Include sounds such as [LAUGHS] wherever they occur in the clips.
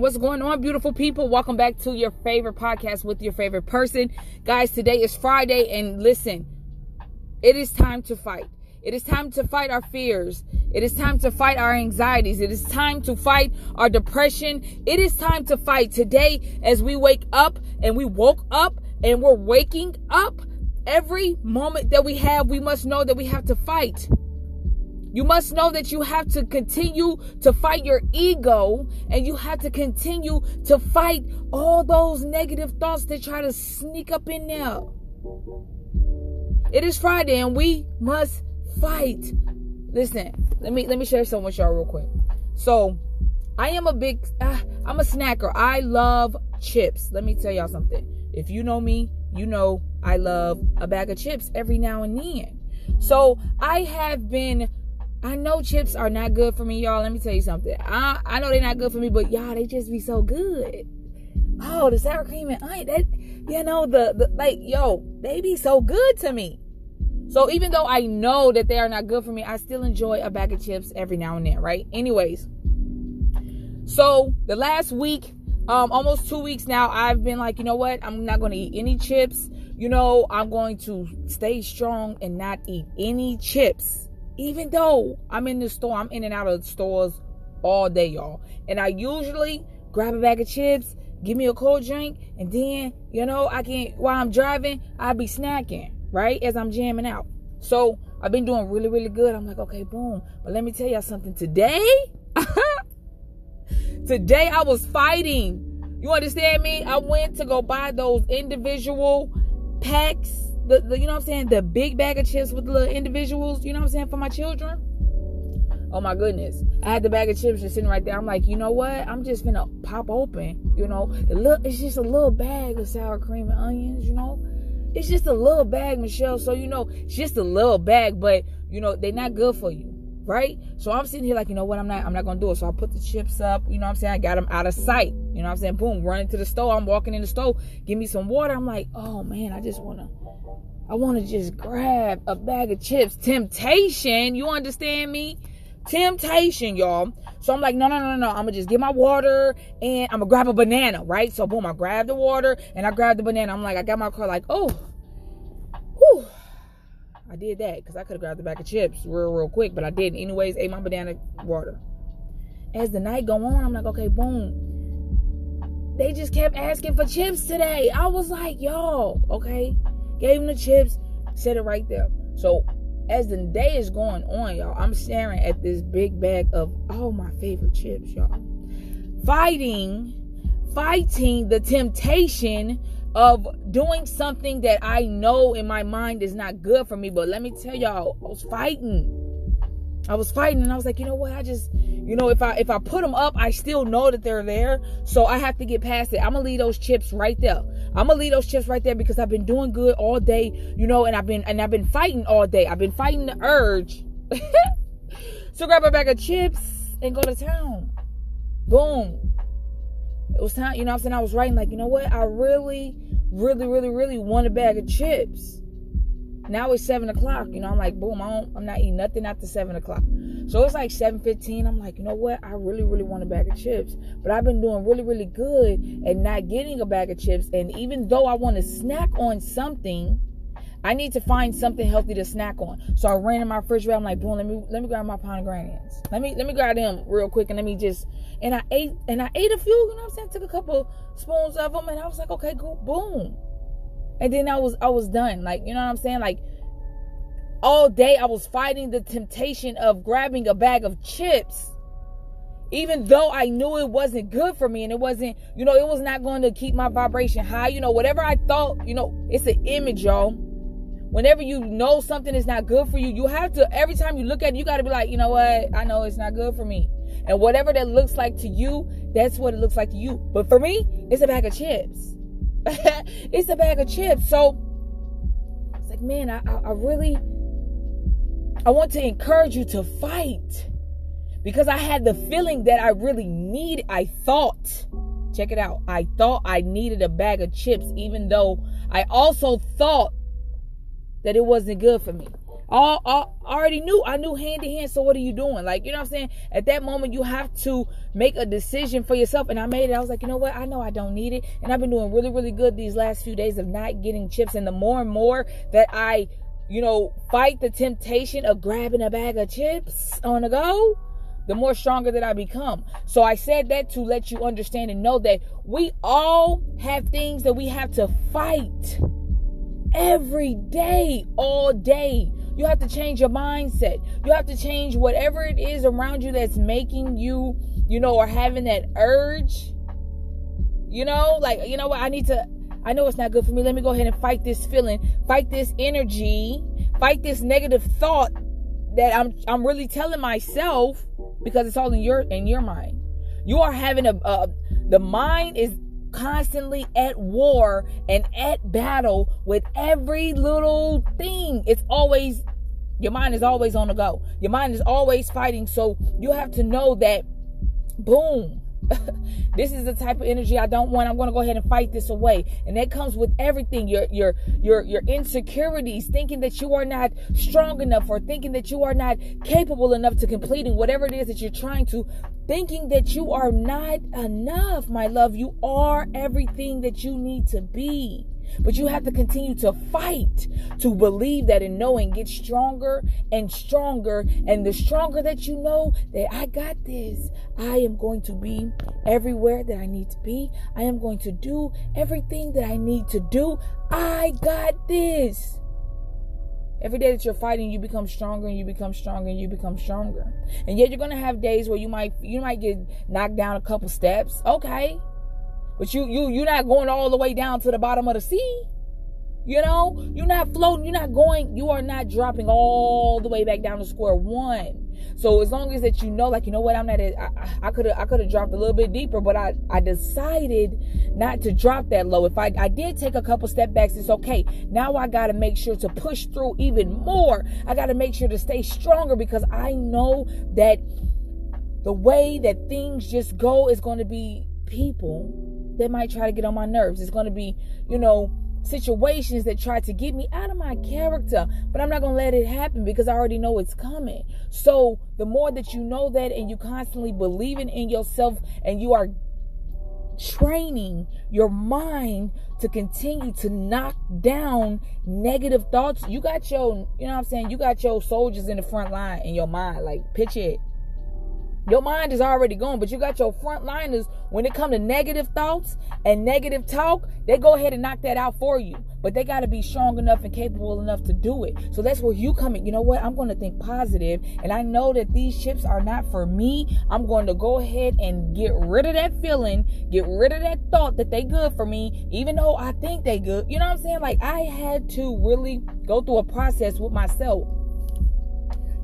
What's going on, beautiful people? Welcome back to your favorite podcast with your favorite person. Guys, today is Friday, and listen, it is time to fight. It is time to fight our fears. It is time to fight our anxieties. It is time to fight our depression. It is time to fight today as we wake up and we woke up and we're waking up. Every moment that we have, we must know that we have to fight. You must know that you have to continue to fight your ego and you have to continue to fight all those negative thoughts that try to sneak up in there. It is Friday and we must fight. Listen, let me let me share something with y'all real quick. So, I am a big uh, I'm a snacker. I love chips. Let me tell y'all something. If you know me, you know I love a bag of chips every now and then. So, I have been I know chips are not good for me, y'all. Let me tell you something. I I know they're not good for me, but y'all, they just be so good. Oh, the sour cream and onion, that you know the, the like, yo, they be so good to me. So even though I know that they are not good for me, I still enjoy a bag of chips every now and then, right? Anyways, so the last week, um, almost two weeks now, I've been like, you know what? I'm not going to eat any chips. You know, I'm going to stay strong and not eat any chips even though I'm in the store, I'm in and out of stores all day, y'all. And I usually grab a bag of chips, give me a cold drink, and then, you know, I can, while I'm driving, I'll be snacking, right? As I'm jamming out. So I've been doing really, really good. I'm like, okay, boom. But let me tell y'all something. Today, [LAUGHS] today I was fighting. You understand me? I went to go buy those individual packs the, the, you know what I'm saying, the big bag of chips with the little individuals, you know what I'm saying, for my children. Oh my goodness. I had the bag of chips just sitting right there. I'm like, you know what? I'm just gonna pop open. You know, the little, it's just a little bag of sour cream and onions, you know? It's just a little bag, Michelle. So you know, it's just a little bag, but you know, they're not good for you. Right? So I'm sitting here like, you know what, I'm not I'm not gonna do it. So I put the chips up, you know what I'm saying? I got them out of sight. You know what I'm saying? Boom, running to the store. I'm walking in the store, give me some water. I'm like, oh man, I just wanna I want to just grab a bag of chips. Temptation, you understand me? Temptation, y'all. So I'm like, no, no, no, no. I'm gonna just get my water and I'm gonna grab a banana, right? So boom, I grab the water and I grab the banana. I'm like, I got my car, like, oh, whew. I did that because I could have grabbed the bag of chips real, real quick, but I didn't. Anyways, ate my banana water. As the night go on, I'm like, okay, boom. They just kept asking for chips today. I was like, y'all, okay Gave him the chips, set it right there. So as the day is going on, y'all, I'm staring at this big bag of all my favorite chips, y'all. Fighting, fighting the temptation of doing something that I know in my mind is not good for me. But let me tell y'all, I was fighting. I was fighting and I was like, you know what? I just, you know, if I if I put them up, I still know that they're there. So I have to get past it. I'm gonna leave those chips right there. I'm gonna leave those chips right there because I've been doing good all day, you know, and I've been and I've been fighting all day. I've been fighting the urge. [LAUGHS] so grab a bag of chips and go to town. Boom. It was time, you know I'm saying? I was writing like, you know what? I really, really, really, really want a bag of chips. Now it's seven o'clock. You know, I'm like, boom, I I'm not eating nothing after seven o'clock. So it's like seven fifteen. I'm like, you know what? I really, really want a bag of chips, but I've been doing really, really good and not getting a bag of chips. And even though I want to snack on something, I need to find something healthy to snack on. So I ran in my refrigerator. I'm like, boom, let me let me grab my pomegranates. Let me let me grab them real quick and let me just and I ate and I ate a few. You know what I'm saying? Took a couple spoons of them and I was like, okay, cool, boom and then I was I was done. Like, you know what I'm saying? Like all day I was fighting the temptation of grabbing a bag of chips. Even though I knew it wasn't good for me and it wasn't, you know, it was not going to keep my vibration high. You know, whatever I thought, you know, it's an image, y'all. Whenever you know something is not good for you, you have to, every time you look at it, you got to be like, you know what? I know it's not good for me. And whatever that looks like to you, that's what it looks like to you. But for me, it's a bag of chips. [LAUGHS] it's a bag of chips. So it's like, man, I, I, I really, I want to encourage you to fight because I had the feeling that I really need. I thought, check it out. I thought I needed a bag of chips, even though I also thought that it wasn't good for me. All, all already knew. I knew hand to hand. So what are you doing? Like, you know what I'm saying? At that moment, you have to make a decision for yourself. And I made it. I was like, you know what? I know I don't need it. And I've been doing really, really good these last few days of not getting chips. And the more and more that I, you know, fight the temptation of grabbing a bag of chips on the go, the more stronger that I become. So I said that to let you understand and know that we all have things that we have to fight every day, all day. You have to change your mindset. You have to change whatever it is around you that's making you, you know, or having that urge. You know, like, you know what? I need to, I know it's not good for me. Let me go ahead and fight this feeling, fight this energy, fight this negative thought that I'm I'm really telling myself because it's all in your in your mind. You are having a, the mind is constantly at war and at battle with every little thing. It's always, your mind is always on the go. Your mind is always fighting. So you have to know that, boom, [LAUGHS] this is the type of energy I don't want. I'm going to go ahead and fight this away. And that comes with everything. Your your your your insecurities, thinking that you are not strong enough or thinking that you are not capable enough to completing whatever it is that you're trying to thinking that you are not enough, my love. You are everything that you need to be. But you have to continue to fight to believe that and know and get stronger and stronger. And the stronger that you know that I got this, I am going to be everywhere that I need to be. I am going to do everything that I need to do. I got this. Every day that you're fighting, you become stronger and you become stronger and you become stronger. And yet you're gonna have days where you might you might get knocked down a couple steps. Okay. But you you you're not going all the way down to the bottom of the sea. You know, you're not floating, you're not going, you are not dropping all the way back down to square one. So as long as that you know, like you know what, I'm not. I could have I could have dropped a little bit deeper, but I I decided not to drop that low. If I I did take a couple step backs, it's okay. Now I got to make sure to push through even more. I got to make sure to stay stronger because I know that the way that things just go is going to be people that might try to get on my nerves. It's going to be, you know, situations that try to get me out of my character, but I'm not going to let it happen because I already know it's coming. So, the more that you know that and you constantly believing in yourself and you are training your mind to continue to knock down negative thoughts, you got your, you know what I'm saying? You got your soldiers in the front line in your mind. Like, pitch it. Your mind is already gone, but you got your frontliners when it come to negative thoughts and negative talk, they go ahead and knock that out for you. But they got to be strong enough and capable enough to do it. So that's where you come in. You know what? I'm going to think positive, and I know that these chips are not for me. I'm going to go ahead and get rid of that feeling, get rid of that thought that they good for me, even though I think they good. You know what I'm saying? Like I had to really go through a process with myself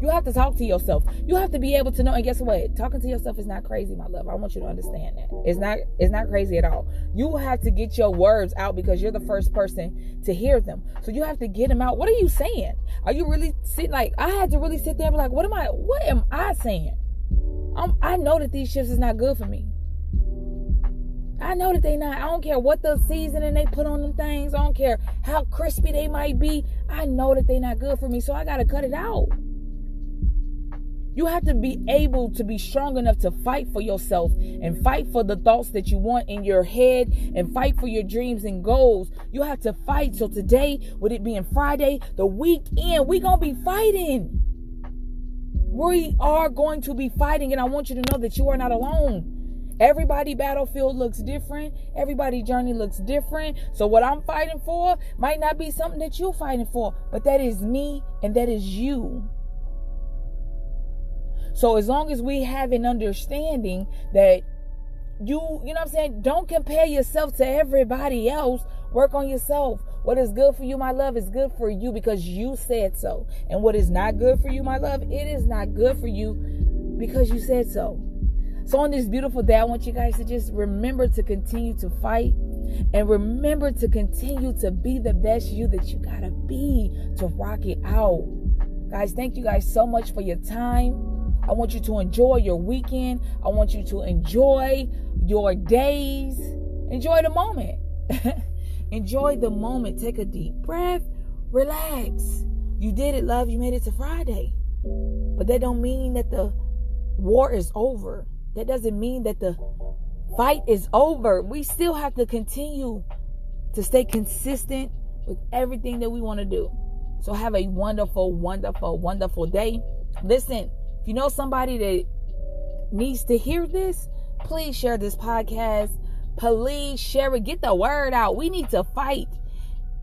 you have to talk to yourself. You have to be able to know. And guess what? Talking to yourself is not crazy, my love. I want you to understand that. It's not it's not crazy at all. You have to get your words out because you're the first person to hear them. So you have to get them out. What are you saying? Are you really sitting like I had to really sit there and be like, what am I what am I saying? I'm, I know that these shifts is not good for me. I know that they not. I don't care what the seasoning they put on them things. I don't care how crispy they might be. I know that they not good for me. So I gotta cut it out. You have to be able to be strong enough to fight for yourself and fight for the thoughts that you want in your head and fight for your dreams and goals. You have to fight. So today, with it being Friday, the weekend, we going to be fighting. We are going to be fighting, and I want you to know that you are not alone. Everybody battlefield looks different. Everybody journey looks different. So what I'm fighting for might not be something that you're fighting for, but that is me and that is you. So as long as we have an understanding that you, you know what I'm saying, don't compare yourself to everybody else. Work on yourself. What is good for you, my love, is good for you because you said so. And what is not good for you, my love, it is not good for you because you said so. So on this beautiful day, I want you guys to just remember to continue to fight and remember to continue to be the best you that you gotta be to rock it out. Guys, thank you guys so much for your time. I want you to enjoy your weekend. I want you to enjoy your days. Enjoy the moment. [LAUGHS] enjoy the moment. Take a deep breath. Relax. You did it, love. You made it to Friday. But that don't mean that the war is over. That doesn't mean that the fight is over. We still have to continue to stay consistent with everything that we want to do. So have a wonderful, wonderful, wonderful day. Listen, if you know somebody that needs to hear this, please share this podcast. Please share it. Get the word out. We need to fight.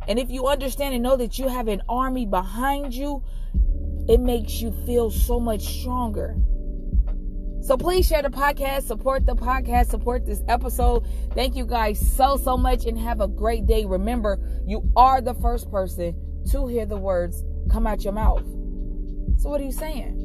And if you understand and know that you have an army behind you, it makes you feel so much stronger. So please share the podcast, support the podcast, support this episode. Thank you guys so, so much and have a great day. Remember, you are the first person to hear the words come out your mouth. So, what are you saying?